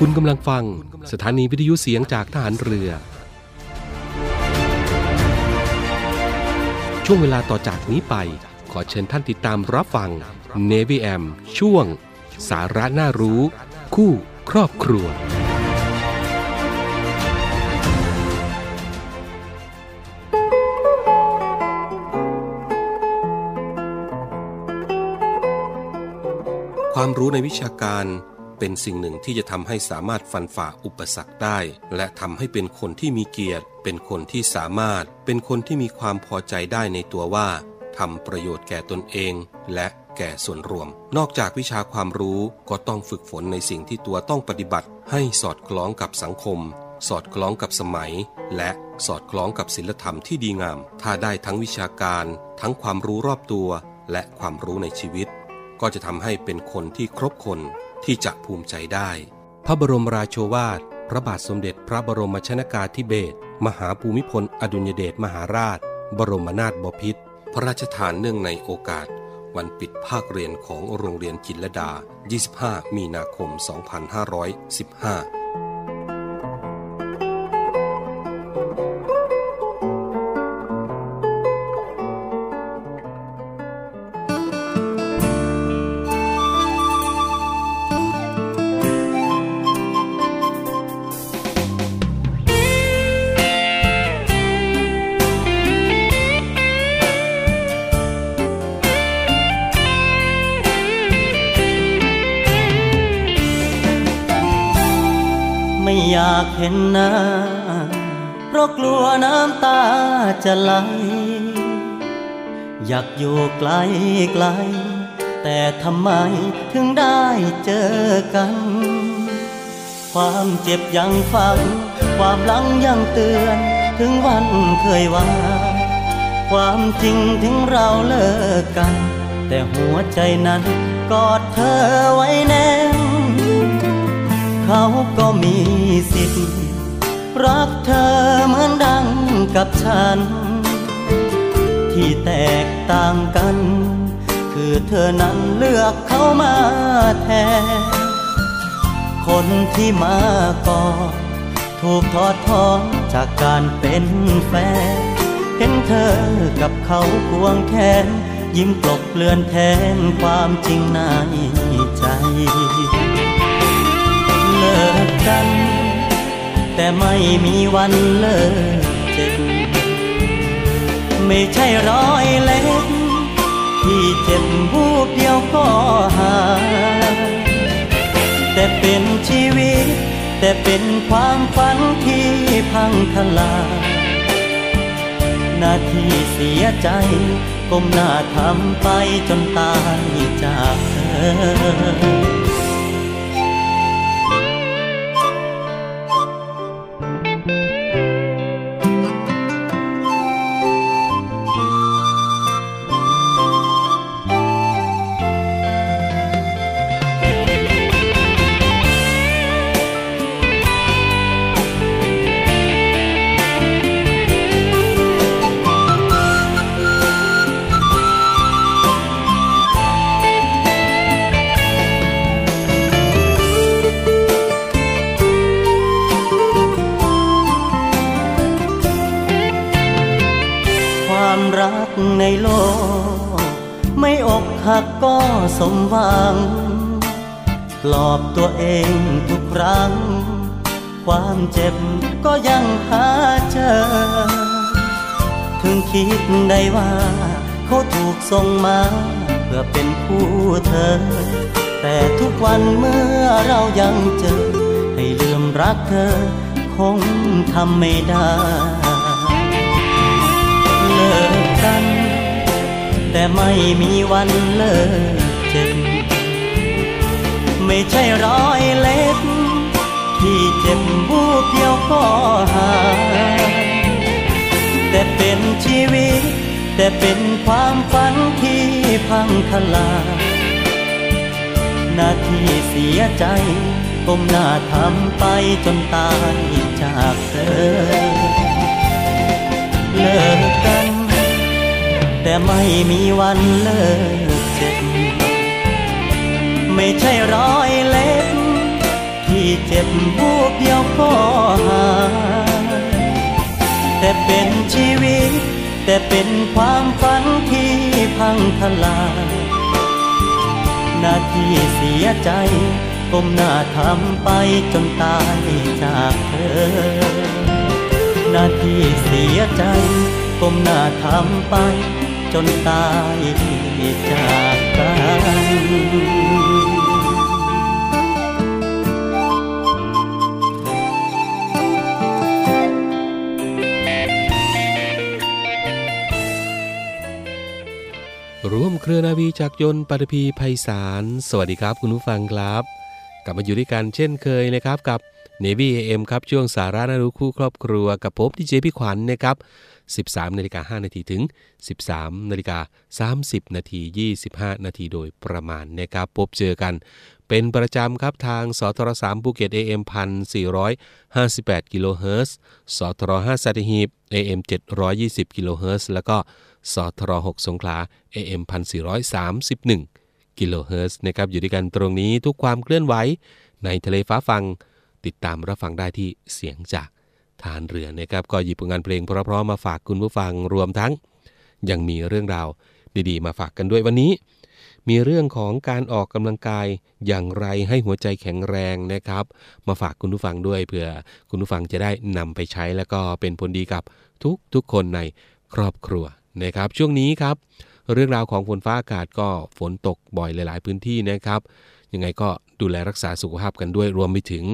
คุณกำลังฟังสถานีวิทยุเสียงจากทหารเรือ ช่วงเวลาต่อจากนี้ไป ขอเชิญท่านติดตามรับฟัง Navy AM ช่วง สาระน่ารู้ คู่ครอบครัว ความรู้ในวิชาการ เป็นสิ่งหนึ่งที่จะทำให้สามารถฟันฝ่าอุปสรรคได้ และทำให้เป็นคนที่มีเกียรติ เป็นคนที่สามารถ เป็นคนที่มีความพอใจได้ในตัวว่าทำประโยชน์แก่ตนเอง และแก่ส่วนรวม นอกจากวิชาความรู้ก็ต้องฝึกฝนในสิ่งที่ตัวต้องปฏิบัติ ให้สอดคล้องกับสังคม สอดคล้องกับสมัย และสอดคล้องกับศิลธรรมที่ดีงาม ถ้าได้ทั้งวิชาการ ทั้งความรู้รอบตัว และความรู้ในชีวิต ก็จะทำให้เป็นคนที่ครบคน ที่จะภูมิใจได้ พระบรมราโชวาท พระบาทสมเด็จพระบรมชนากาธิเบศรมหาภูมิพลอดุญเดชมหาราช บรมนาถบพิตรพระราชทานเนื่องในโอกาส วันปิดภาคเรียนของโรงเรียนจินลดา 25 มีนาคม 2515 เห็นหน้า เพราะกลัวน้ำตาจะไหล อยากอยู่ไกลไกล แต่ทำไมถึงได้เจอกัน ความเจ็บยังฝัง ความหลังยังเตือน ถึงวันเคยว่า ความจริงถึงเราเลิกกัน แต่หัวใจนั้นกอดเธอไว้แน่น เขาก็มีสิทธิ์ รักเธอเหมือนดังกับฉัน ที่แตกต่างกัน คือเธอนั้นเลือกเขามาแทน คนที่มาก่อนถูกทอดถอนจากการเป็นแฟน เห็นเธอกับเขาควงแขนยิ้มกลบเลือนแทนความจริงในใจ กกัน แต่ไม่มีวันเลิกเจ็บ ไม่ใช่ร้อยเล็ก ที่เจ็บบูบเดียวก็หายแต่เป็นชีวิต แต่เป็นความฝันที่พังทลายนาทีเสียใจก้มหน้าทำไปจนตายจากเธอ สมหวัง ปลอบตัวเองทุกครั้ง ความเจ็บก็ยังหาเจอ ถึงคิดได้ว่า เขาถูกส่งมา เพื่อเป็นคู่เธอ แต่ทุกวันเมื่อเรายังเจอ ให้ลืมรักเธอ คงทำไม่ได้เลิกกันแต่ไม่มีวันเลิก ไม่ใช่ร้อยเล็กที่เจ็บบูบเดียวก็หายแต่เป็นชีวิต แต่เป็นความฝันที่พังทลายหน้าที่เสียใจก้มหน้าทำไปจนตายจากเธอ เลิกกัน แต่ไม่มีวันเลิก ไม่ใช่ร้อยเล็กที่เจ็บบูบเดียวก็หายแต่เป็นชีวิต แต่เป็นความฝันที่พังทลายนาทีเสียใจก้มหน้าทำไปจนตายจากเธอนาทีเสียใจก้มหน้าทำไปจนตายจาก ร่วมเครือนาวีจากยนต์ปฐพีไพศาล สวัสดีครับคุณผู้ฟังครับ กลับมาอยู่ด้วยกันเช่นเคยนะครับกับ Navy AM ครับช่วงสาระน่ารู้คู่ครอบครัวกับผมดีเจพี่ขวัญนนะครับ 13นาฬิกา5นาทีถึง 13นาฬิกา30นาที25 นาทีโดยประมาณนะครับพบเจอกัน เป็นประจำครับทางสทร3ภูเก็ต AM 1458กิโลเฮิรตซ์สทร5สัตหีบ AM 720กิโลเฮิรตซ์แล้วก็สทร6สงขลา AM 1431กิโลเฮิรตซ์นะครับอยู่ด้วยกันตรงนี้ทุกความเคลื่อนไหวในทะเลฟ้าฟัง ติดตามรับฟังได้ที่เสียงจาก ฐานเรือนะครับก็หยิบงานเพลงเพราะๆมาฝากคุณผู้ฟังรวมทั้ง ยังมีเรื่องราวดีๆ มาฝากกันด้วยวันนี้ มีเรื่องของการออกกำลังกายอย่างไรให้หัวใจแข็งแรงนะครับ มาฝากคุณผู้ฟังด้วยเผื่อคุณผู้ฟังจะได้นำไปใช้แล้วก็เป็นผลดีกับทุกทุกคนในครอบครัวนะครับ ช่วงนี้ครับ เรื่องราวของฝนฟ้าอากาศก็ฝนตกบ่อยหลาย ๆ พื้นที่นะครับ ยังไงก็ดูแลรักษาสุขภาพกันด้วยรวมไปถึง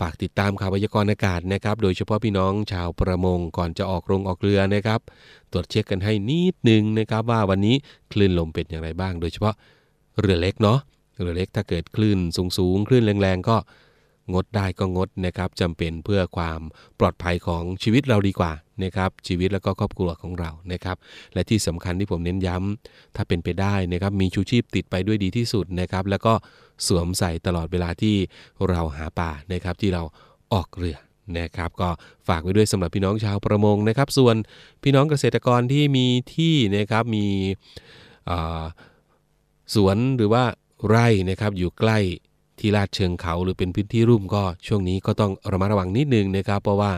ฝากติดตามข่าวพยากรณ์อากาศนะครับ โดยเฉพาะพี่น้องชาวประมงก่อนจะออกโรงออกเรือนะครับ ตรวจเช็คกันให้นิดนึงนะครับ ว่าวันนี้คลื่นลมเป็นอย่างไรบ้าง โดยเฉพาะเรือเล็กเนาะเรือเล็กถ้าเกิดคลื่นสูงๆคลื่นแรงๆก็ งดได้ก็งดนะครับจำเป็นเพื่อความปลอดภัยของชีวิตเราดีกว่านะครับชีวิตแล้วก็ครอบครัวของเรานะครับ และที่สำคัญที่ผมเน้นย้ำถ้าเป็นไปได้นะครับ มีชูชีพติดไปด้วยดีที่สุดนะครับ แล้วก็สวมใส่ตลอดเวลาที่เราหาปลานะครับ ที่เราออกเรือนะครับก็ฝากไว้ด้วยสำหรับพี่น้องชาวประมงนะครับ ส่วนพี่น้องเกษตรกรที่มีที่นะครับมีสวนหรือว่าไร่นะครับอยู่ใกล้ ที่ลาดเชิงเขาหรือเป็นพื้นที่รุ่มก็ช่วงนี้ก็ต้องระมัดระวังนิดนึงนะครับ เพราะว่า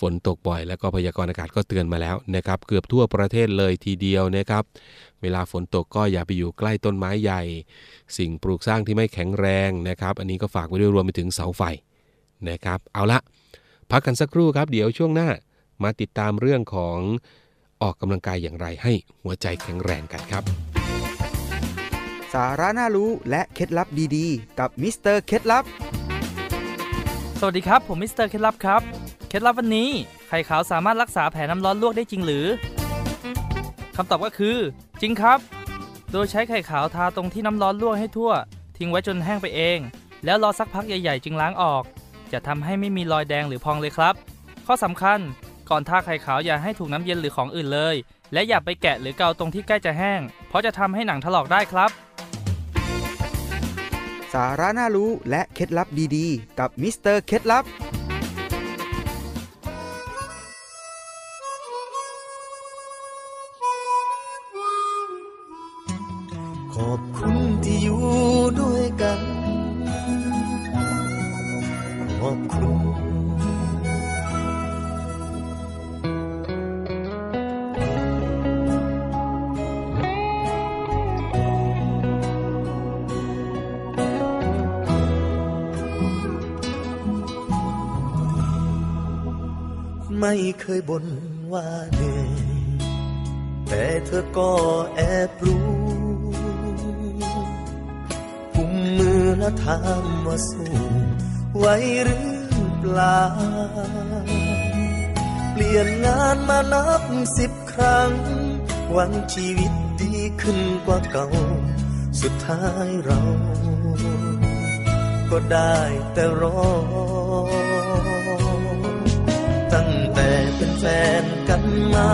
ฝนตกบ่อย แล้วก็พยากรณ์อากาศก็เตือนมาแล้วนะครับเกือบทั่วประเทศเลยทีเดียวนะครับ เวลาฝนตกก็อย่าไปอยู่ใกล้ต้นไม้ใหญ่ สิ่งปลูกสร้างที่ไม่แข็งแรงนะครับ อันนี้ก็ฝากไว้ด้วยรวมไปถึงเสาไฟนะครับ เอาละพักกันสักครู่ครับเดี๋ยวช่วงหน้ามาติดตามเรื่องของออกกำลังกายอย่างไรให้หัวใจแข็งแรงกันครับ สาระน่ารู้และเคล็ดลับดีๆ กับมิสเตอร์เคล็ดลับ สวัสดีครับ ผมมิสเตอร์เคล็ดลับครับ เคล็ดลับวันนี้ ไข่ขาวสามารถรักษาแผลน้ำร้อนลวกได้จริงหรือคำตอบก็คือ จริงครับ โดยใช้ไข่ขาวทาตรงที่น้ำร้อนลวกให้ทั่ว ทิ้งไว้จนแห้งไปเอง แล้วรอสักพักใหญ่ๆ จึงล้างออก จะทำให้ไม่มีรอยแดงหรือพองเลยครับ ข้อสำคัญก่อนทาไข่ขาวอย่าให้ถูกน้ำเย็นหรือของอื่นเลย และอย่าไปแกะหรือเกาตรงที่ใกล้จะแห้ง เพราะจะทำให้หนังถลอกได้ครับ สาระน่ารู้และเคล็ดลับดีๆ กับมิสเตอร์เคล็ดลับ บ่นว่าเหนื่อยแต่เธอก็แอบรู้กุมมือและถามว่าสู้ไหวหรือเปล่า เปลี่ยนงานมานับสิบครั้ง หวังชีวิตดีขึ้นกว่าเก่า สุดท้ายเรา ก็ได้แต่รอ แฟนกันมา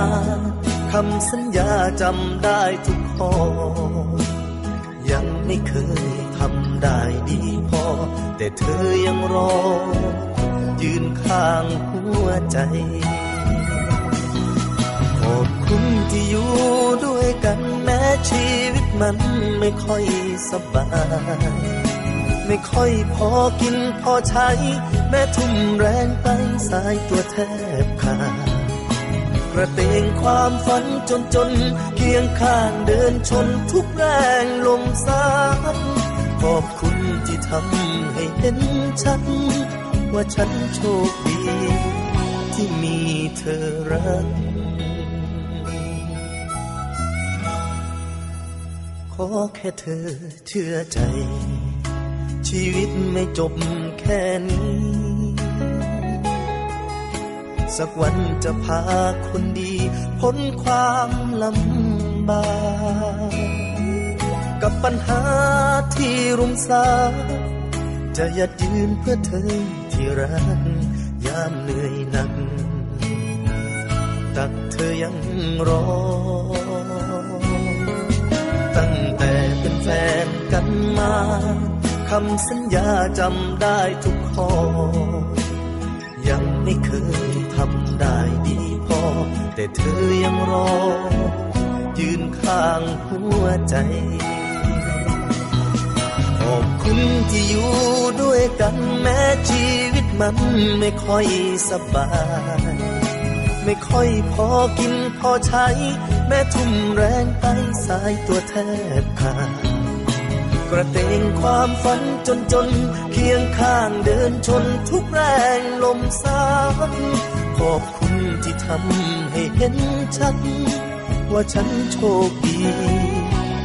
คำสัญญาจำได้ทุกข้อ ยังไม่เคยทำได้ดีพอ แต่เธอยังรอ ยืนข้างหัวใจ ขอบคุณที่อยู่ด้วยกันแม้ชีวิตมันไม่ค่อยสบาย ไม่ค่อยพอกินพอใช้ แม่ทุ่มแรงไปสายตัวแทบขาด กระเตงความฝันจนจนเคียงข้างเดินชนทุกแรงลมสายขอบคุณที่ทำให้เห็นชัดว่าฉันโชคดี ที่มีเธอรัก ขอแค่เธอเชื่อใจ ชีวิตไม่จบแค่นี้ สักวันจะพาคนดีพ้นความลำบาก กับปัญหาที่รุมสาจะยัดยืนเพื่อเธอที่รักยามเหนื่อยหนัก ตักเธอยังรอ ตั้งแต่เป็นแฟนกันมาคำสัญญาจำได้ทุกข้อ ยังไม่เคย แต่เธอยังรอ ยืนข้างหัวใจ ขอบคุณที่อยู่ด้วยกันแม้ชีวิตมันไม่ค่อยสบาย ไม่ค่อยพอกินพอใช้ แม้ทุ่มแรงไปสายตัวแทบขาดกระเตงความฝันจนจน เคียงข้างเดินชนทุกแรงลมสายขอบคุณ ที่ทำให้เห็นชัด ว่าฉันโชคดี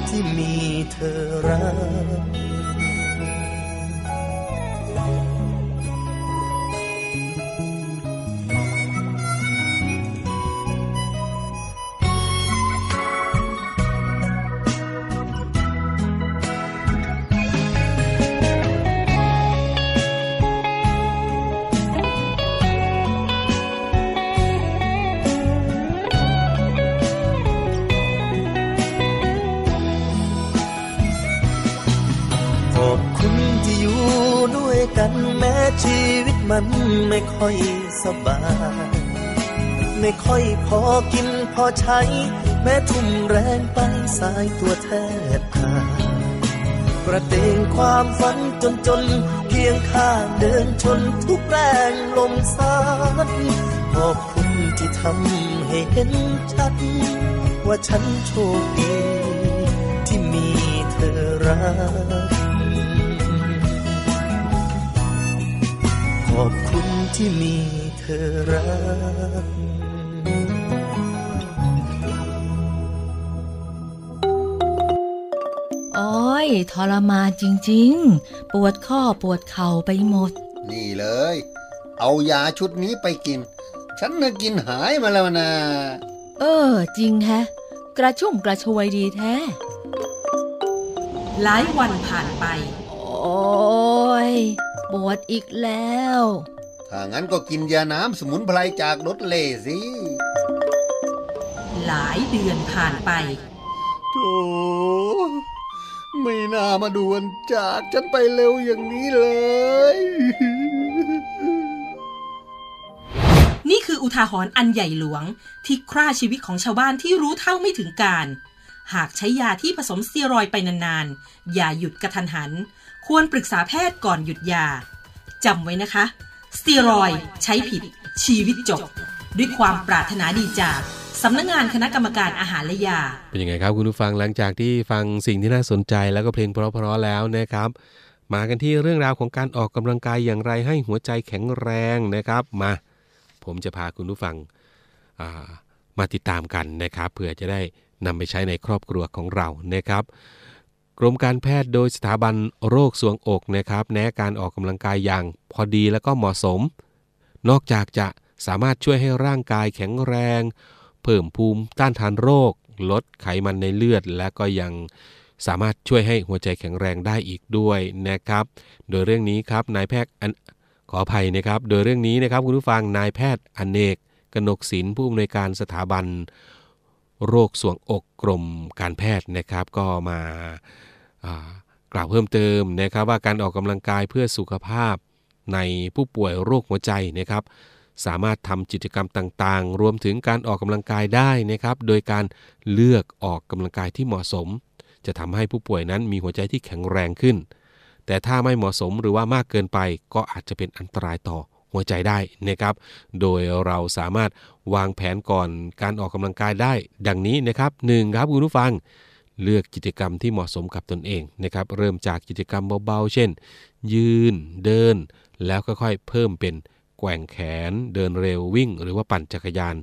ที่มีเธอรัก ไม่ค่อยสบาย ไม่ค่อยพอกินพอใช้ แม้ทุ่มแรงไปสายตัวแทบขาดกระเตงความฝันจนจนเคียงข้างเดินชนทุกแรงลมสายขอบคุณที่ทำให้เห็นชัด ว่าฉันโชคดีที่มีเธอรักขอบคุณ ที่มีเธอรักโอ้ยทรมานจริง ๆ ปวดข้อปวดเข่าไปหมด นี่เลย เอายาชุดนี้ไปกิน ฉันน่ะกินหายมาแล้วนะ เออ จริงแฮะ กระชุ่มกระชวยดีแท้ หลายวันผ่านไป โอ้ยปวดอีกแล้ว ถ้างั้นก็กินยาน้ำสมุนไพรจากรถเล่สิ หลายเดือนผ่านไปโธ่ไม่น่ามาด่วนจากฉันไปเร็วอย่างนี้เลย นี่คืออุทาหรณ์อันใหญ่หลวง ที่ฆ่าชีวิตของชาวบ้านที่รู้เท่าไม่ถึงการ หากใช้ยาที่ผสมสเตียรอยด์ไปนานๆ อย่าหยุดกระทันหัน ควรปรึกษาแพทย์ก่อนหยุดยาจำไว้นะคะ สเตียรอยใช้ผิด ชีวิตจบ ด้วยความปรารถนาดีจากสำนักงงานคณะกรรมการอาหารและยา เป็นยังไงครับคุณผู้ฟังหลังจากที่ฟังสิ่งที่น่าสนใจแล้วก็เพลงเพราะๆแล้วนะครับ มากันที่เรื่องราวของการออกกำลังกายอย่างไรให้หัวใจแข็งแรงนะครับมา ผมจะพาคุณผู้ฟังามาติดตามกันนะครับเพื่อจะได้นำไปใช้ในครอบครัวของเรานะครับ กรมการแพทย์โดยสถาบันโรคสวงอกนะครับ แนะการออกกำลังกายอย่างพอดีและก็เหมาะสม นอกจากจะสามารถช่วยให้ร่างกายแข็งแรง เพิ่มภูมิต้านทานโรค ลดไขมันในเลือด และก็ยังสามารถช่วยให้หัวใจแข็งแรงได้อีกด้วยนะครับ โดยเรื่องนี้ครับนายแพทย์ขออภัยนะครับ โดยเรื่องนี้นะครับคุณผู้ฟังนายแพทย์อเนกกนกศิลป์ผู้อำนวยการสถาบัน โรคสวงอกกรมการแพทย์นะครับ ก็มาอ่ากล่าวเพิ่มเติมนะครับ ว่าการออกกำลังกายเพื่อสุขภาพในผู้ป่วยโรคหัวใจนะครับ สามารถทำกิจกรรมต่างๆ รวมถึงการออกกำลังกายได้นะครับ โดยการเลือกออกกำลังกายที่เหมาะสม จะทำให้ผู้ป่วยนั้นมีหัวใจที่แข็งแรงขึ้น แต่ถ้าไม่เหมาะสมหรือว่ามากเกินไปก็อาจจะเป็นอันตรายต่อ หัวใจได้นะครับ โดยเราสามารถวางแผนก่อนการออกกำลังกายได้ ดังนี้นะครับหนึ่งครับคุณผู้ฟังเลือกกิจกรรมที่เหมาะสมกับตนเองนะครับ เริ่มจากกิจกรรมเบาๆ เช่น ยืน เดิน แล้วค่อยๆเพิ่มเป็นแกว่งแขน เดินเร็ววิ่ง หรือว่าปั่นจักรยาน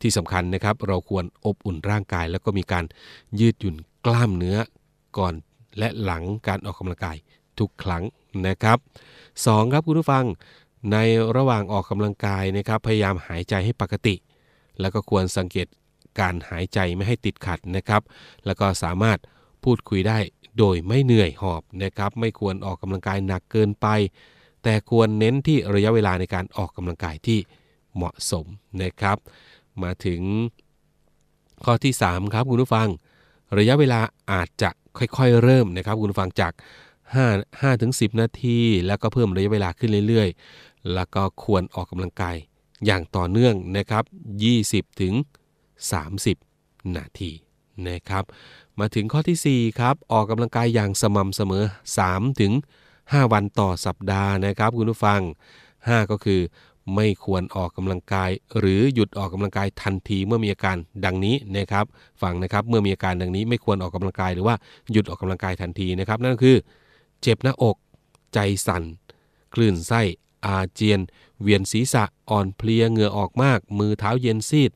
ที่สำคัญนะครับ เราควรอบอุ่นร่างกาย แล้วก็มีการยืดหยุ่นกล้ามเนื้อก่อนและหลังการออกกำลังกายทุกครั้งนะครับ 2 ครับคุณผู้ฟัง ในระหว่างออกกำลังกายนะครับ พยายามหายใจให้ปกติ แล้วก็ควรสังเกตการหายใจไม่ให้ติดขัดนะครับ แล้วก็สามารถพูดคุยได้โดยไม่เหนื่อยหอบนะครับ ไม่ควรออกกำลังกายหนักเกินไป แต่ควรเน้นที่ระยะเวลาในการออกกำลังกายที่เหมาะสมนะครับ มาถึงข้อที่ 3 ครับคุณผู้ฟัง ระยะเวลาอาจจะค่อยๆ เริ่มนะครับ คุณผู้ฟังจาก5 5ถึง10 นาที แล้วก็เพิ่มระยะเวลาขึ้นเรื่อยๆ แล้วก็ควรออกกำลังกายอย่างต่อเนื่องนะครับ 20 ถึง 30 นาทีนะครับ มาถึงข้อที่ 4 ครับ ออกกำลังกายอย่างสม่ำเสมอ 3 ถึง 5 วันต่อสัปดาห์นะครับ คุณผู้ฟัง 5 ก็คือ ไม่ควรออกกำลังกาย หรือหยุดออกกำลังกายทันทีเมื่อมีอาการดังนี้นะครับฟังนะครับเมื่อมีอาการดังนี้ ไม่ควรออกกำลังกายหรือว่าหยุดออกกำลังกายทันทีนะครับ นั่นคือ เจ็บหน้าอก ใจสั่นคลื่นไส้ อาเจียน เวียนศีรษะอ่อนเพลียเหงื่อออกมาก มือเท้าเย็นซีด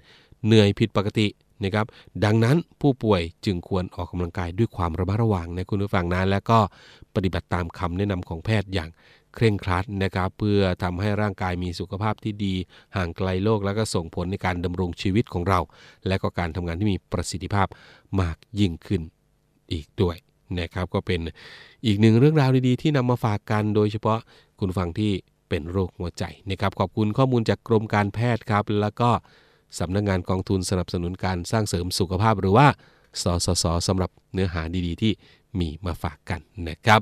เหนื่อยผิดปกตินะครับดังนั้นผู้ป่วยจึงควรออกกำลังกายด้วยความระมัดระวังนะคุณผู้ฟังนะและก็ปฏิบัติตามคำแนะนำของแพทย์อย่างเคร่งครัดนะครับ เพื่อทำให้ร่างกายมีสุขภาพที่ดี ห่างไกลโรคแล้วก็ส่งผลในการดำรงชีวิตของเรา และก็การทำงานที่มีประสิทธิภาพมากยิ่งขึ้นอีกด้วยนะครับ ก็เป็นอีกหนึ่งเรื่องราวดีๆ ที่นำมาฝากกันโดยเฉพาะคุณฟังที่ เป็นโรคหัวใจนะครับขอบคุณข้อมูลจากกรมการแพทย์ครับ แล้วก็สำนักงงานกองทุนสนับสนุนการสร้างเสริมสุขภาพหรือว่าสสสสำหรับเนื้อหาดีๆ ที่มีมาฝากกันนะครับ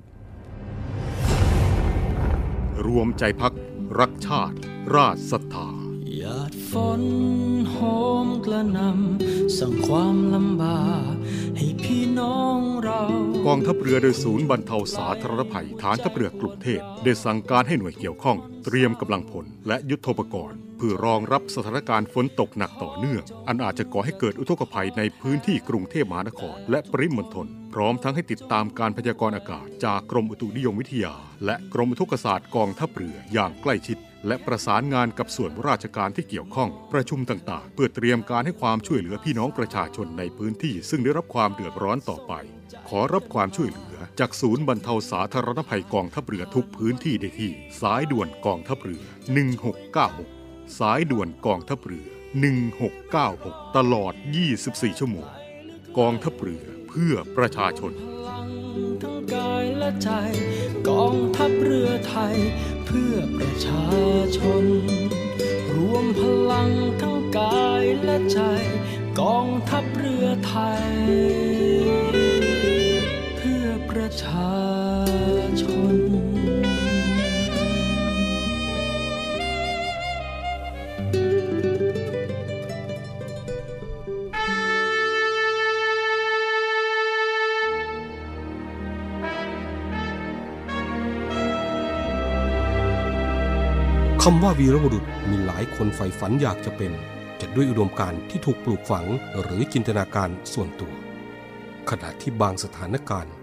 รวมใจพักรักชาติ ราชศรัทธาหยาดฝนโหมกระหนำสั่งความลำบากให้พี่น้องเรา กองทัพเรือโดยศูนย์บรรเทาสาธารณภัยฐานทัพเรือกรุงเทพได้สั่งการให้หน่วยเกี่ยวข้อง เตรียมกำลังพลและยุทโธปกรณ์เพื่อรองรับสถานการณ์ฝนตกหนักต่อเนื่อง อันอาจจะก่อให้เกิดอุทกภัยในพื้นที่กรุงเทพมหานคร และปริมณฑลพร้อมทั้งให้ติดตามการพยากรณ์อากาศ จากกรมอุตุนิยมวิทยา และกรมอุทกศาสตร์กองทัพเรืออย่างใกล้ชิด และประสานงานกับส่วนราชการที่เกี่ยวข้อง ประชุมต่างๆ เพื่อเตรียมการให้ความช่วยเหลือพี่น้องประชาชนในพื้นที่ ซึ่งได้รับความเดือดร้อนต่อไป ขอรับความช่วยเหลือ จากศูนย์บรรเทาสาธารณภัยกองทัพเรือทุกพื้นที่ได้ที่ สายด่วนกองทัพเรือ 1696 สายด่วนกองทัพเรือ 1696 ตลอด 24 ชั่วโมง กองทัพเรือเพื่อประชาชน ทั้งกายและใจ กองทัพเรือไทย เพื่อประชาชน รวมพลังทั้งกายและใจ กองทัพเรือไทย ชาชน คำว่าวีรบุรุษมีหลายคนใฝ่ฝันอยากจะเป็น จะด้วยอุดมการณ์ที่ถูกปลูกฝังหรือจินตนาการส่วนตัว ขณะที่บางสถานการณ์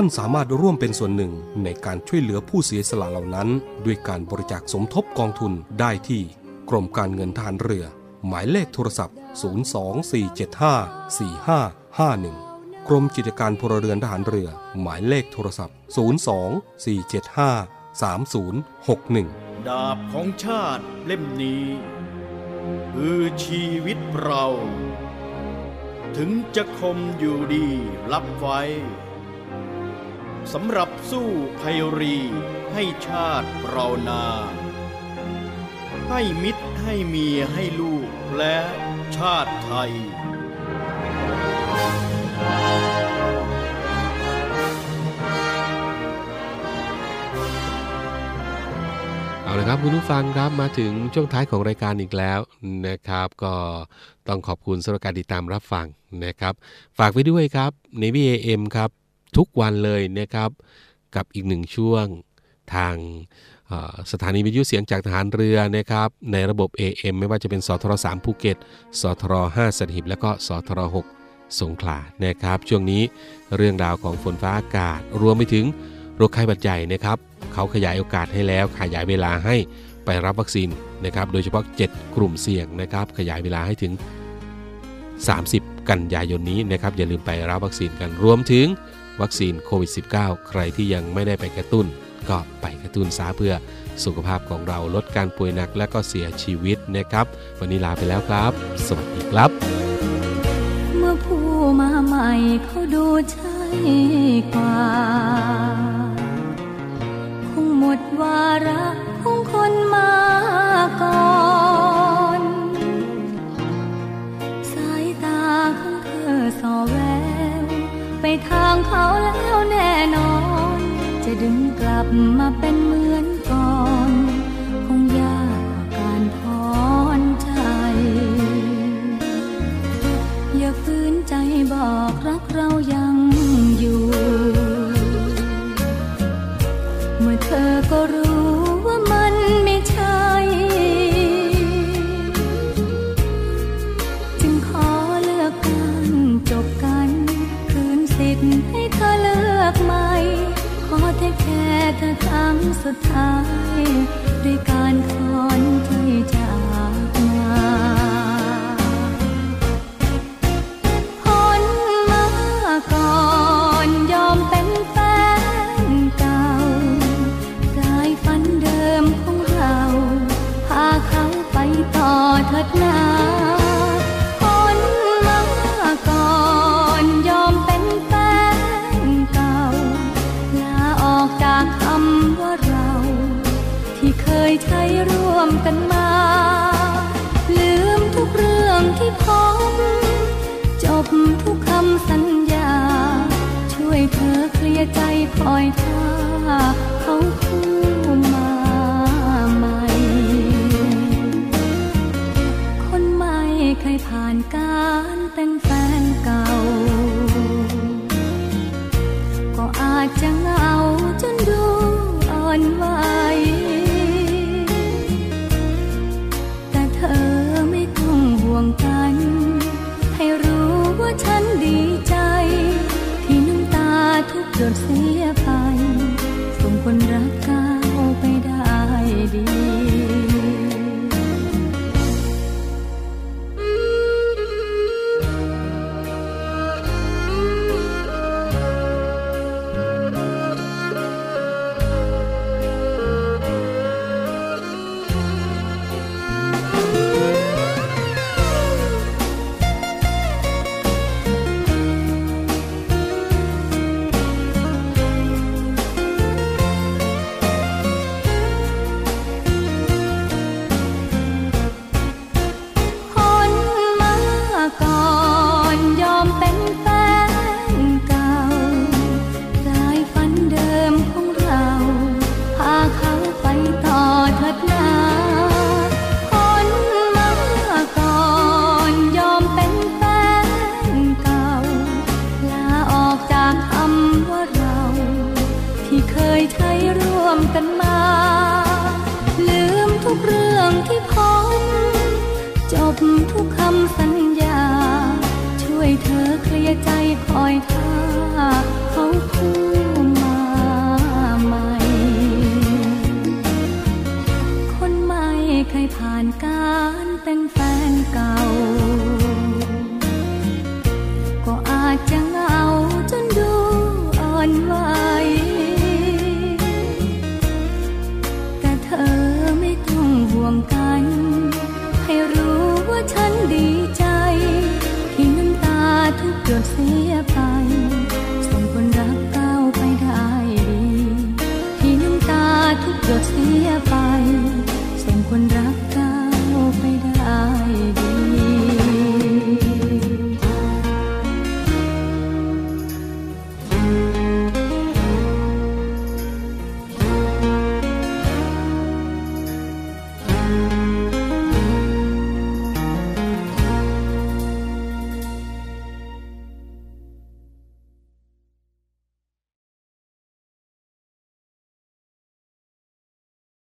ท่านสามารถร่วมเป็นส่วนหนึ่งในการช่วยเหลือผู้เสียสละเหล่านั้น ด้วยการบริจาคสมทบกองทุนได้ที่กรมการเงินทหารเรือ หมายเลขโทรศัพท์ 024754551 กรมกิจการพลเรือนทหารเรือ หมายเลขโทรศัพท์ 024753061 ดาบของชาติเล่มนี้ คือชีวิตเรา ถึงจะคมอยู่ดีรับไว้ สำหรับสู้ภัยรี ให้ชาติเรานา ให้มิตรให้เมียให้ลูกและชาติไทย เอาละครับคุณผู้ฟังครับมาถึงช่วงท้ายของรายการอีกแล้วนะครับ ก็ต้องขอบคุณสำหรับการติดตามรับฟังนะครับ ฝากไว้ด้วยครับใน v a m ครับ ทุกวันเลยนะครับ กับอีกหนึ่งช่วงทางสถานีวิทยุเสียงจากทหารเรือนะครับในระบบ AM ไม่ว่าจะเป็นสทร3ภูเก็ตสทร5สัตหีบและก็สทร6สงขลานะครับ ช่วงนี้เรื่องราวของฝนฟ้าอากาศ รวมไปถึงโรคไข้หวัดใหญ่นะครับเขาขยายโอกาสให้แล้วขยายเวลาให้ไปรับวัคซีนนะครับโดยเฉพาะ 7 กลุ่มเสี่ยงนะครับ ขยายเวลาให้ถึง 30 กันยายนนี้นะครับอย่าลืมไปรับวัคซีนกันรวมถึง วัคซีนโควิด -19 ใครที่ยังไม่ได้ไปกระตุ้น ก็ไปกระตุ้นซะเพื่อสุขภาพของเราลดการป่วยหนักและก็เสียชีวิตนะครับ วันนี้ลาไปแล้วครับ สวัสดีครับ เมื่อผู้มาใหม่เขาดูใช่กว่าคงหมดวาระของคนมาก่อนสายตาของเธอสอแวว ไปทางเขาแล้วแน่นอน จะดึงกลับมาเป็นมือ เถิดนาพ้นมาก่อนยอมเป็นแฟนเก่าลาออกจากคำว่าเรา ที่เคยใช้ร่วมกันมา ลืมทุกเรื่องที่พบจบทุกคำสัญญา ช่วยเธอเคลียร์ใจคอย